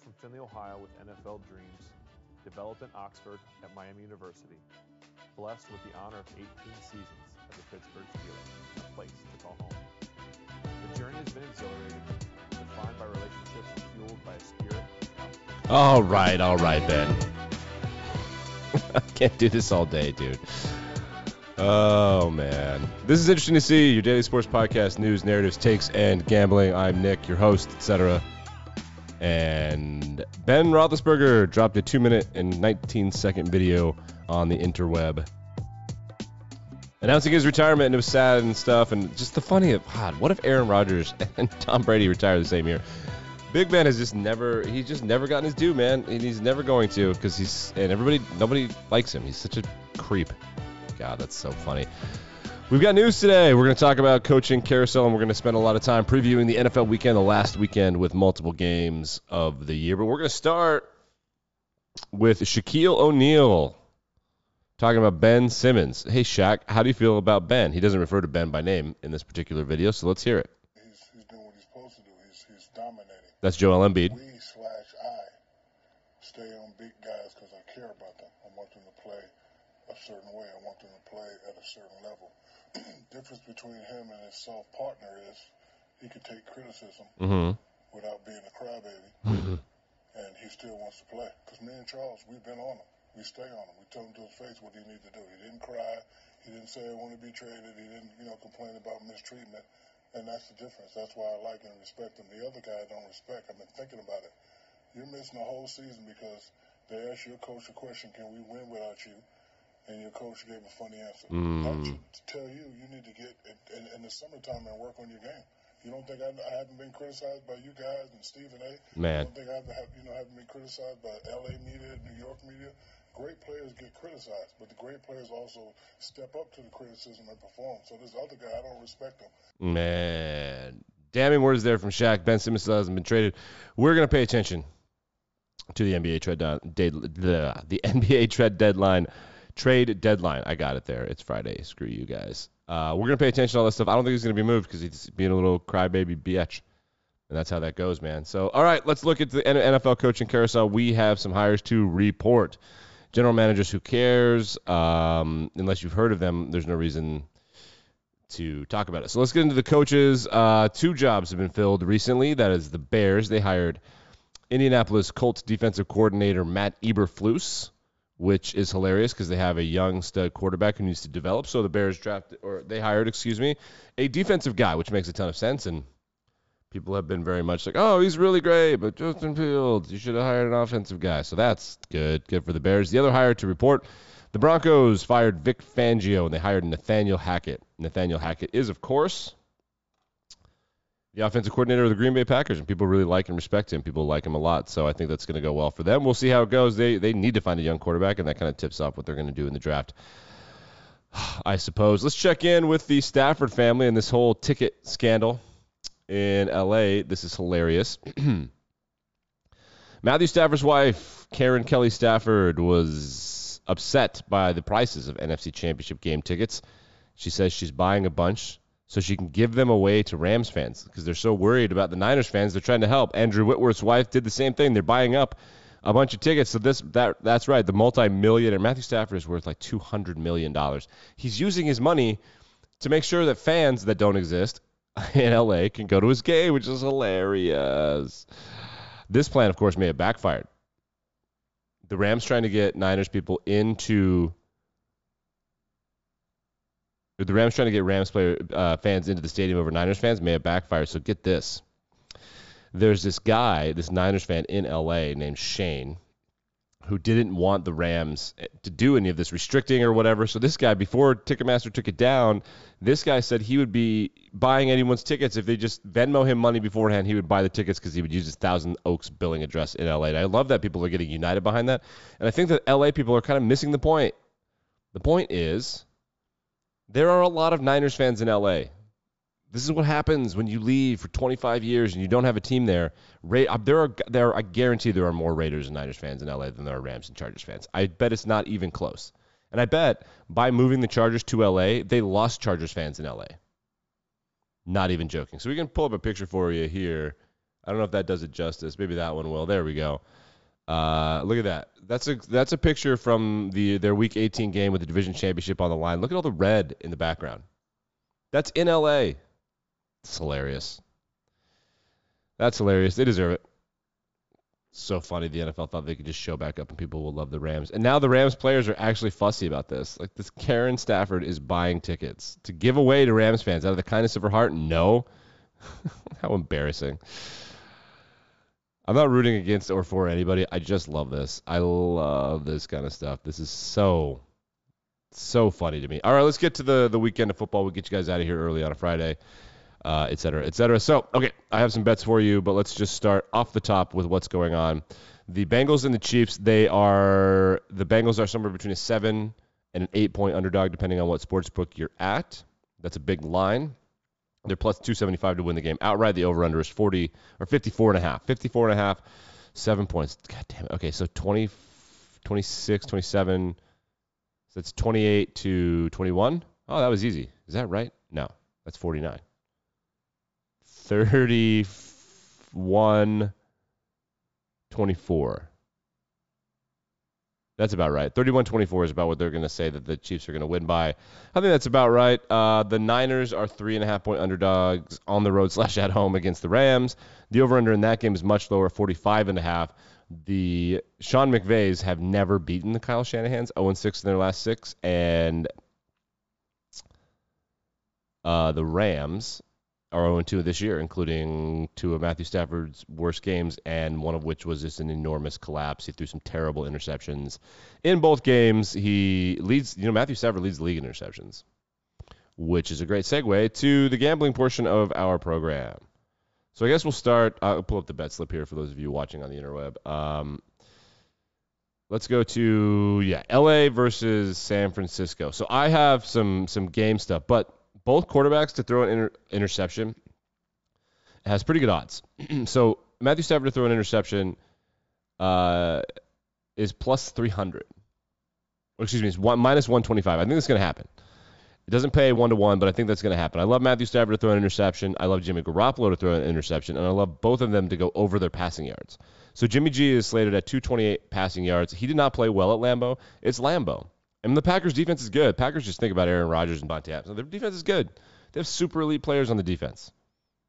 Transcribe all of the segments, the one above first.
from Findlay, Ohio with NFL dreams, developed in Oxford at Miami University, blessed with the honor of 18 seasons as a Pittsburgh Steeler, a place to call home. The journey has been exhilarating, defined by relationships and fueled by a spirit. All right, all right, Ben. I can't do this all day, dude. Oh man, this is interesting to see. Your daily sports podcast, news, narratives, takes, and gambling. I'm Nick, your host, etc. And Ben Roethlisberger dropped a two-minute and 19-second video on the interweb announcing his retirement, and it was sad and stuff. And just the funny of God, what if Aaron Rodgers and Tom Brady retire the same year? Big Ben has just never he's just never gotten his due, man, and he's never going to because he's and everybody nobody likes him. He's such a creep. God, that's so funny. We've got news today. We're going to talk about coaching carousel, and we're going to spend a lot of time previewing the NFL weekend, the last weekend with multiple games of the year. But we're going to start with Shaquille O'Neal talking about Ben Simmons. Hey, Shaq, how do you feel about Ben? He doesn't refer to Ben by name in this particular video, so let's hear it. He's, he's doing what he's supposed to do. He's, he's dominating. That's Joel Embiid. We slash I stay on big guys because I care about them. I want them to play a certain way. I want them to play at a certain level. Difference between him and his soft partner is he could take criticism Mm-hmm. without being a crybaby, Mm-hmm. and he still wants to play. Because me and Charles, we've been on him. We stay on him. We tell him to his face what he needs to do. He didn't cry. He didn't say I want to be traded. He didn't, you know, complain about mistreatment. And that's the difference. That's why I like and respect him. The other guy I don't respect. I've been thinking about it. You're missing the whole season because they asked your coach a question, can we win without you? And your coach gave a funny answer. That Mm. should tell you you need to get in, in, in the summertime and work on your game. You don't think I, I haven't been criticized by you guys and Stephen A? Man. You don't think I have, you know, haven't been criticized by LA media, New York media? Great players get criticized, but the great players also step up to the criticism and perform. So this other guy, I don't respect him. Man, damning words there from Shaq. Ben Simmons hasn't been traded. We're gonna pay attention to the NBA trade day, the the NBA trade deadline, trade deadline. I got it there. It's Friday. Screw you guys. Uh, we're gonna pay attention to all this stuff. I don't think he's gonna be moved because he's being a little crybaby bitch, and that's how that goes, man. So, all right, let's look at the NFL coaching carousel. We have some hires to report. General managers, who cares? Um, unless you've heard of them, there's no reason to talk about it. So let's get into the coaches. Uh, two jobs have been filled recently. That is the Bears. They hired Indianapolis Colts defensive coordinator Matt Eberflus, which is hilarious because they have a young stud quarterback who needs to develop. So the Bears drafted, or they hired, excuse me, a defensive guy, which makes a ton of sense. And people have been very much like, oh, he's really great, but Justin Fields, you should have hired an offensive guy. So that's good. Good for the Bears. The other hire to report the Broncos fired Vic Fangio and they hired Nathaniel Hackett. Nathaniel Hackett is, of course, the offensive coordinator of the Green Bay Packers, and people really like and respect him. People like him a lot, so I think that's going to go well for them. We'll see how it goes. They they need to find a young quarterback, and that kind of tips off what they're going to do in the draft. I suppose. Let's check in with the Stafford family and this whole ticket scandal in LA. This is hilarious. Matthew Stafford's wife, Karen Kelly Stafford, was upset by the prices of NFC Championship game tickets. She says she's buying a bunch so she can give them away to Rams fans because they're so worried about the Niners fans. They're trying to help. Andrew Whitworth's wife did the same thing. They're buying up a bunch of tickets. So this that that's right. The multi-millionaire Matthew Stafford is worth like 200 million dollars. He's using his money to make sure that fans that don't exist in LA can go to his game, which is hilarious. This plan, of course, may have backfired. The Rams trying to get Niners people into the Rams trying to get Rams player uh, fans into the stadium over Niners fans may have backfired. So get this: there's this guy, this Niners fan in LA named Shane, who didn't want the Rams to do any of this restricting or whatever. So this guy, before Ticketmaster took it down, this guy said he would be buying anyone's tickets if they just Venmo him money beforehand. He would buy the tickets because he would use his Thousand Oaks billing address in LA. And I love that people are getting united behind that, and I think that LA people are kind of missing the point. The point is, there are a lot of Niners fans in LA. This is what happens when you leave for 25 years and you don't have a team there. Ra- uh, there are there I guarantee there are more Raiders and Niners fans in LA than there are Rams and Chargers fans. I bet it's not even close. And I bet by moving the Chargers to LA, they lost Chargers fans in LA. Not even joking. So we can pull up a picture for you here. I don't know if that does it justice. Maybe that one will. There we go. Uh, look at that. That's a that's a picture from the their Week 18 game with the division championship on the line. Look at all the red in the background. That's in LA. It's hilarious. That's hilarious. They deserve it. So funny. The NFL thought they could just show back up and people will love the Rams. And now the Rams players are actually fussy about this. Like this Karen Stafford is buying tickets to give away to Rams fans out of the kindness of her heart. No. How embarrassing. I'm not rooting against or for anybody. I just love this. I love this kind of stuff. This is so so funny to me. All right, let's get to the the weekend of football. We'll get you guys out of here early on a Friday uh, et cetera, et cetera. So, okay, I have some bets for you, but let's just start off the top with what's going on. The Bengals and the Chiefs, they are the Bengals are somewhere between a seven and an eight point underdog, depending on what sports book you're at. That's a big line. They're plus 275 to win the game outright. The over under is 40 or 54 and a half. 54 and a half, seven points. God damn it. Okay, so 20, 26, 27. So that's 28 to 21. Oh, that was easy. Is that right? No, that's 49. 31 24. That's about right. 31 24 is about what they're going to say that the Chiefs are going to win by. I think that's about right. Uh, the Niners are three and a half point underdogs on the road slash at home against the Rams. The over under in that game is much lower, 45 and a half. The Sean McVays have never beaten the Kyle Shanahan's 0 6 in their last six. And uh, the Rams are 0 2 this year, including two of Matthew Stafford's worst games, and one of which was just an enormous collapse. He threw some terrible interceptions in both games. He leads, you know, Matthew Stafford leads the league in interceptions, which is a great segue to the gambling portion of our program. So I guess we'll start. I'll pull up the bet slip here for those of you watching on the interweb. Um, let's go to yeah, L.A. versus San Francisco. So I have some some game stuff, but both quarterbacks to throw an inter- interception has pretty good odds. so Matthew Stafford to throw an interception uh, is plus 300. Or excuse me, it's one, minus 125. I think that's going to happen. It doesn't pay one to one, but I think that's going to happen. I love Matthew Stafford to throw an interception. I love Jimmy Garoppolo to throw an interception, and I love both of them to go over their passing yards. So Jimmy G is slated at 228 passing yards. He did not play well at Lambeau. It's Lambeau. And the Packers defense is good. Packers just think about Aaron Rodgers and Davante Adams. Their defense is good. They have super elite players on the defense.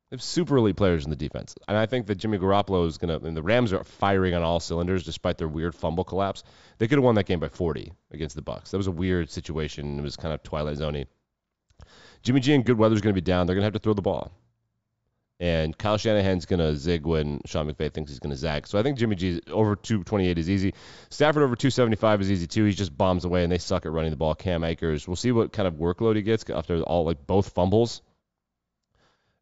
They have super elite players in the defense. And I think that Jimmy Garoppolo is going to, and the Rams are firing on all cylinders despite their weird fumble collapse. They could have won that game by 40 against the Bucs. That was a weird situation. It was kind of Twilight Zoney. Jimmy G and good weather is going to be down. They're going to have to throw the ball. And Kyle Shanahan's going to zig when Sean McVay thinks he's going to zag. So I think Jimmy G over 228 is easy. Stafford over 275 is easy too. He just bombs away, and they suck at running the ball. Cam Akers, we'll see what kind of workload he gets after all like both fumbles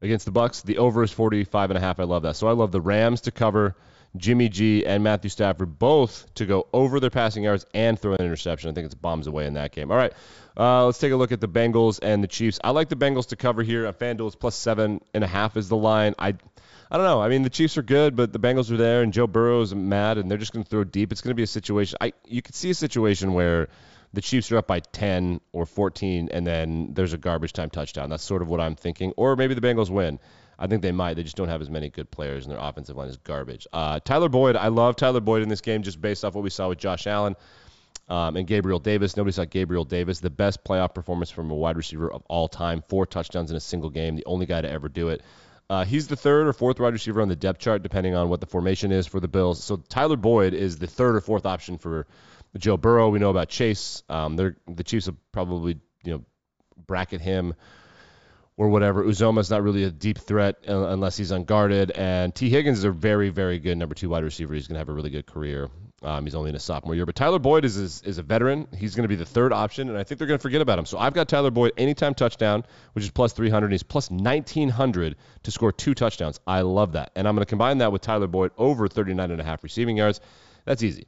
against the Bucs. The over is 45 and a half. I love that. So I love the Rams to cover. Jimmy G and Matthew Stafford both to go over their passing yards and throw an interception. I think it's bombs away in that game. All right, uh, let's take a look at the Bengals and the Chiefs. I like the Bengals to cover here. On FanDuel, it's plus seven and a half is the line. I, I don't know. I mean, the Chiefs are good, but the Bengals are there, and Joe Burrow is mad, and they're just going to throw deep. It's going to be a situation. I you could see a situation where the Chiefs are up by 10 or 14, and then there's a garbage time touchdown. That's sort of what I'm thinking. Or maybe the Bengals win. I think they might. They just don't have as many good players, and their offensive line is garbage. Uh, Tyler Boyd, I love Tyler Boyd in this game just based off what we saw with Josh Allen um, and Gabriel Davis. Nobody saw Gabriel Davis, the best playoff performance from a wide receiver of all time. Four touchdowns in a single game, the only guy to ever do it. Uh, he's the third or fourth wide receiver on the depth chart, depending on what the formation is for the Bills. So Tyler Boyd is the third or fourth option for Joe Burrow. We know about Chase. Um, the Chiefs will probably you know bracket him or whatever. Uzomah's not really a deep threat unless he's unguarded. And Tee Higgins is a very, very good number two wide receiver. He's going to have a really good career. Um, he's only in a sophomore year. But Tyler Boyd is, is, is a veteran. He's going to be the third option, and I think they're going to forget about him. So I've got Tyler Boyd anytime touchdown, which is plus 300. He's plus 1,900 to score two touchdowns. I love that. And I'm going to combine that with Tyler Boyd over 39 and a half receiving yards. That's easy.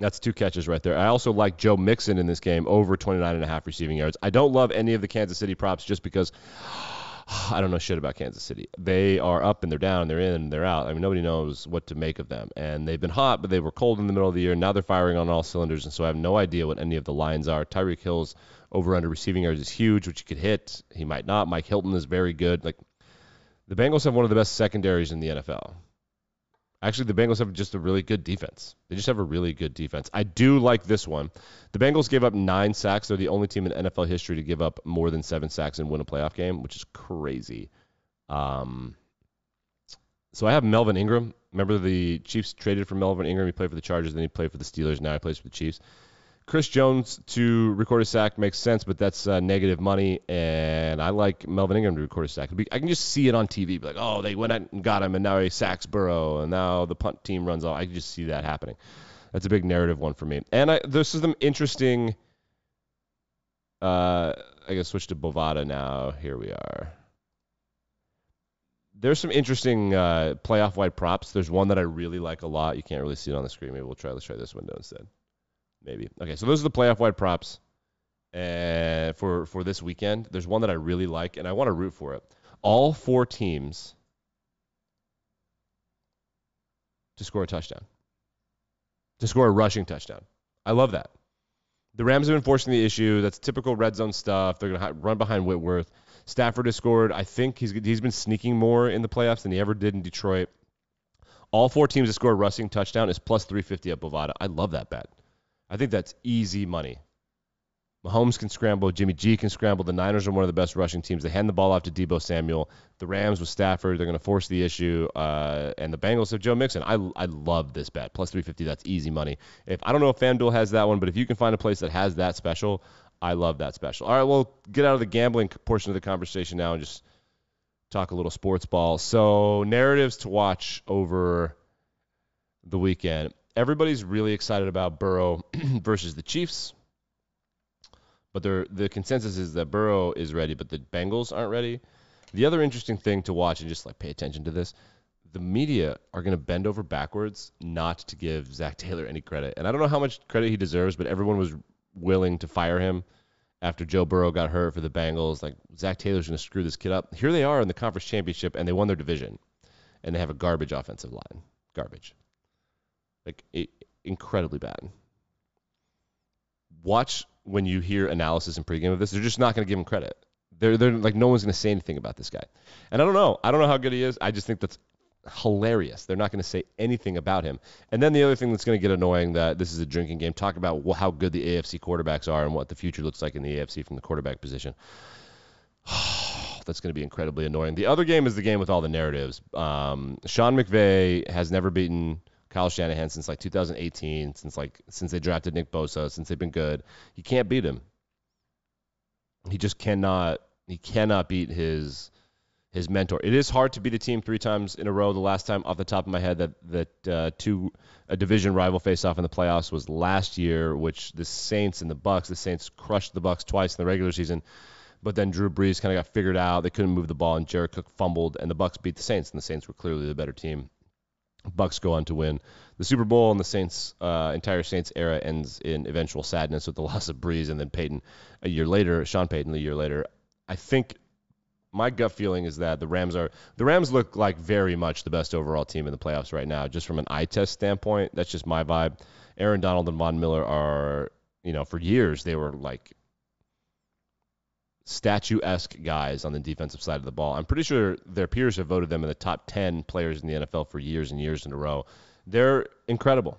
That's two catches right there. I also like Joe Mixon in this game over 29 and a half receiving yards. I don't love any of the Kansas City props just because I don't know shit about Kansas City. They are up and they're down, they're in and they're out. I mean, nobody knows what to make of them. And they've been hot, but they were cold in the middle of the year. Now they're firing on all cylinders, and so I have no idea what any of the lines are. Tyreek Hill's Over under receiving yards is huge, which he could hit. He might not. Mike Hilton is very good. Like the Bengals have one of the best secondaries in the NFL. Actually, the Bengals have just a really good defense. They just have a really good defense. I do like this one. The Bengals gave up nine sacks. They're the only team in NFL history to give up more than seven sacks and win a playoff game, which is crazy. Um, so I have Melvin Ingram. Remember the Chiefs traded for Melvin Ingram. He played for the Chargers, then he played for the Steelers. Now he plays for the Chiefs. Chris Jones to record a sack makes sense, but that's uh, negative money, and I like Melvin Ingram to record a sack. Be, I can just see it on TV, be like, oh, they went out and got him, and now he sacks Burrow, and now the punt team runs off. I can just see that happening. That's a big narrative one for me. And I, this is some interesting. Uh, I guess switch to Bovada now. Here we are. There's some interesting uh, playoff wide props. There's one that I really like a lot. You can't really see it on the screen. Maybe we'll try. Let's try this window instead maybe. Okay, so those are the playoff wide props uh, for for this weekend. There's one that I really like, and I want to root for it. All four teams to score a touchdown, to score a rushing touchdown. I love that. The Rams have been forcing the issue. That's typical red zone stuff. They're going to run behind Whitworth. Stafford has scored. I think he's he's been sneaking more in the playoffs than he ever did in Detroit. All four teams to score a rushing touchdown is plus 350 at Bovada. I love that bet. I think that's easy money. Mahomes can scramble. Jimmy G can scramble. The Niners are one of the best rushing teams. They hand the ball off to Deebo Samuel. The Rams with Stafford, they're going to force the issue. Uh, and the Bengals have Joe Mixon. I, I love this bet. Plus 350, that's easy money. If I don't know if FanDuel has that one, but if you can find a place that has that special, I love that special. All right, well, get out of the gambling portion of the conversation now and just talk a little sports ball. So, narratives to watch over the weekend everybody's really excited about Burrow versus the Chiefs. But the consensus is that Burrow is ready, but the Bengals aren't ready. The other interesting thing to watch and just like pay attention to this, the media are going to bend over backwards not to give Zac Taylor any credit. And I don't know how much credit he deserves, but everyone was willing to fire him after Joe Burrow got hurt for the Bengals. Like Zac Taylor's going to screw this kid up. Here they are in the conference championship, and they won their division, and they have a garbage offensive line. Garbage like it, incredibly bad. Watch when you hear analysis and pregame of this. They're just not going to give him credit. They're they're like no one's going to say anything about this guy. And I don't know. I don't know how good he is. I just think that's hilarious. They're not going to say anything about him. And then the other thing that's going to get annoying that this is a drinking game. Talk about how good the AFC quarterbacks are and what the future looks like in the AFC from the quarterback position. that's going to be incredibly annoying. The other game is the game with all the narratives. Um, Sean McVay has never beaten Kyle Shanahan since like 2018, since like since they drafted Nick Bosa, since they've been good. He can't beat him. He just cannot. He cannot beat his his mentor. It is hard to beat a team three times in a row. The last time off the top of my head that that uh, two a division rival face off in the playoffs was last year, which the Saints and the Bucs. The Saints crushed the Bucs twice in the regular season, but then Drew Brees kind of got figured out. They couldn't move the ball, and Jared Cook fumbled, and the Bucs beat the Saints, and the Saints were clearly the better team. Bucs go on to win the Super Bowl, and the Saints uh, entire Saints era ends in eventual sadness with the loss of Brees, and then Payton a year later, Sean Payton a year later. I think my gut feeling is that the Rams are the Rams look like very much the best overall team in the playoffs right now, just from an eye test standpoint. That's just my vibe. Aaron Donald and Von Miller are, you know, for years they were like statue-esque guys on the defensive side of the ball. I'm pretty sure their peers have voted them in the top 10 players in the NFL for years and years in a row. They're incredible.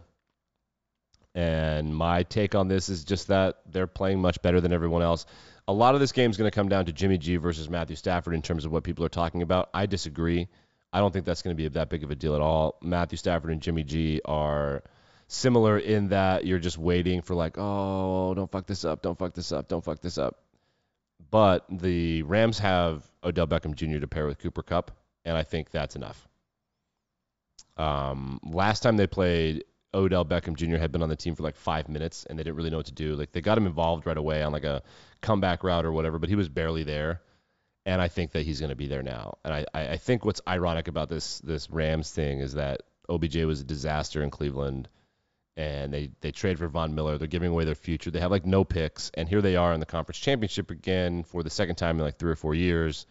And my take on this is just that they're playing much better than everyone else. A lot of this game is going to come down to Jimmy G versus Matthew Stafford in terms of what people are talking about. I disagree. I don't think that's going to be that big of a deal at all. Matthew Stafford and Jimmy G are similar in that you're just waiting for like, oh, don't fuck this up, don't fuck this up, don't fuck this up. But the Rams have Odell Beckham Jr. to pair with Cooper Kupp, and I think that's enough. Um, last time they played, Odell Beckham Jr. had been on the team for like five minutes, and they didn't really know what to do. Like they got him involved right away on like a comeback route or whatever, but he was barely there. And I think that he's going to be there now. And I, I think what's ironic about this this Rams thing is that OBJ was a disaster in Cleveland and they they trade for Von Miller. They're giving away their future. They have like no picks, and here they are in the conference championship again for the second time in like three or four years.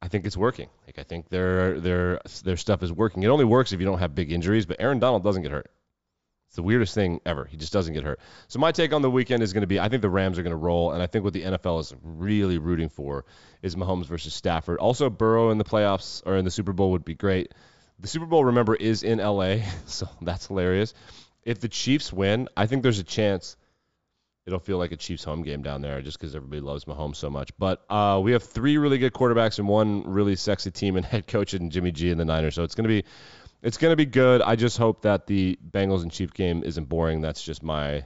I think it's working. Like I think their their their stuff is working. It only works if you don't have big injuries. But Aaron Donald doesn't get hurt. It's the weirdest thing ever. He just doesn't get hurt. So my take on the weekend is going to be I think the Rams are going to roll, and I think what the NFL is really rooting for is Mahomes versus Stafford. Also, Burrow in the playoffs or in the Super Bowl would be great. The Super Bowl, remember, is in LA, so that's hilarious. If the Chiefs win, I think there's a chance it'll feel like a Chiefs home game down there just because everybody loves Mahomes so much. But uh, we have three really good quarterbacks and one really sexy team and head coach and Jimmy G and the Niners. So it's to be it's to be good. I just hope that the Bengals and Chiefs game isn't boring. That's just my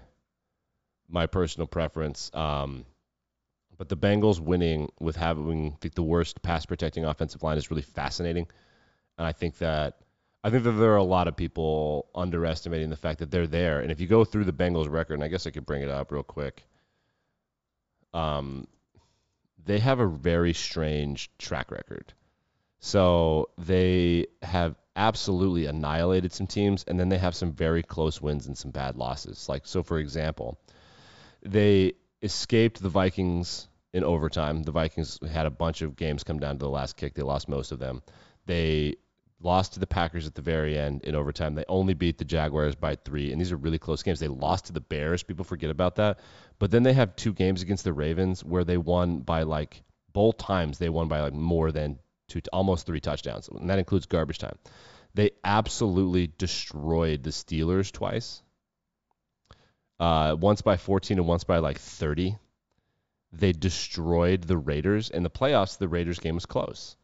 my personal preference. Um, but the Bengals winning with having the worst pass protecting offensive line is really fascinating, and I think that I think that there are a lot of people underestimating the fact that they're there. And if you go through the Bengals record, and I guess I could bring it up real quick, um, they have a very strange track record. So they have absolutely annihilated some teams, and then they have some very close wins and some bad losses. Like so, for example, they escaped the Vikings in overtime. The Vikings had a bunch of games come down to the last kick. They lost most of them. They lost to the Packers at the very end in overtime. They only beat the Jaguars by three, and these are really close games. They lost to the Bears. People forget about that. But then they have two games against the Ravens where they won by like both times they won by like more than two, almost three touchdowns, and that includes garbage time. They absolutely destroyed the Steelers twice. Uh, once by 14 and once by like 30. They destroyed the Raiders. In the playoffs, the Raiders game was close.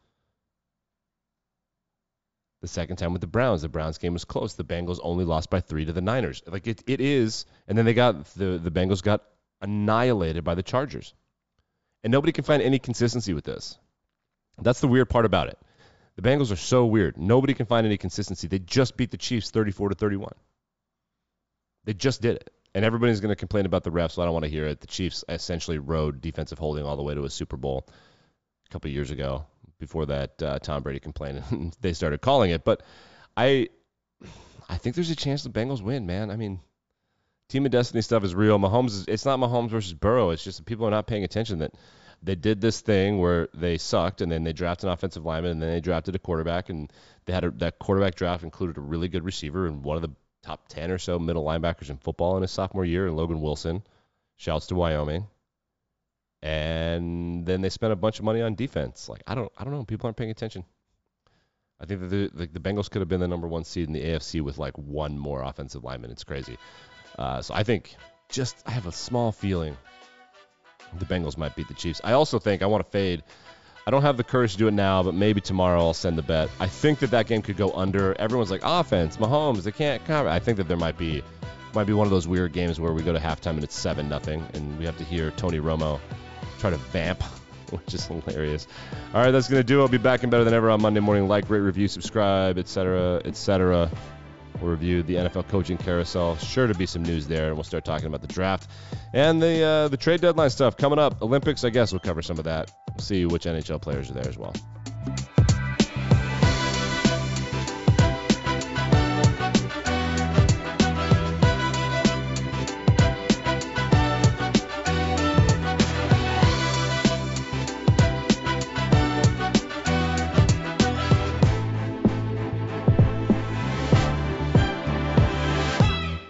The second time with the Browns, the Browns game was close. The Bengals only lost by three to the Niners. Like it, it is, and then they got the the Bengals got annihilated by the Chargers, and nobody can find any consistency with this. That's the weird part about it. The Bengals are so weird. Nobody can find any consistency. They just beat the Chiefs 34 to 31. They just did it. And everybody's going to complain about the refs, so I don't want to hear it. The Chiefs essentially rode defensive holding all the way to a Super Bowl a couple years ago. Before that, uh, Tom Brady complained and they started calling it. But I, I think there's a chance the Bengals win, man. I mean, team of destiny stuff is real. Mahomes is, it's not Mahomes versus Burrow. It's just that people are not paying attention that they did this thing where they sucked and then they drafted an offensive lineman and then they drafted a quarterback and they had a, that quarterback draft included a really good receiver and one of the top 10 or so middle linebackers in football in his sophomore year and Logan Wilson. Shouts to Wyoming. And then they spent a bunch of money on defense. Like I don't I don't know, people aren't paying attention. I think that the, the, the Bengals could have been the number one seed in the AFC with like one more offensive lineman. It's crazy. Uh, so I think just I have a small feeling the Bengals might beat the Chiefs. I also think I want to fade. I don't have the courage to do it now, but maybe tomorrow I'll send the bet. I think that that game could go under. Everyone's like offense, Mahomes, they can't cover. I think that there might be might be one of those weird games where we go to halftime and it's seven nothing, and we have to hear Tony Romo try to vamp, which is hilarious. All right, that's gonna do. I'll be back and better than ever on Monday morning. Like, rate, review, subscribe, etc., etc. We'll review the NFL coaching carousel. Sure to be some news there, and we'll start talking about the draft and the uh, the trade deadline stuff coming up. Olympics, I guess we'll cover some of that. We'll see which NHL players are there as well.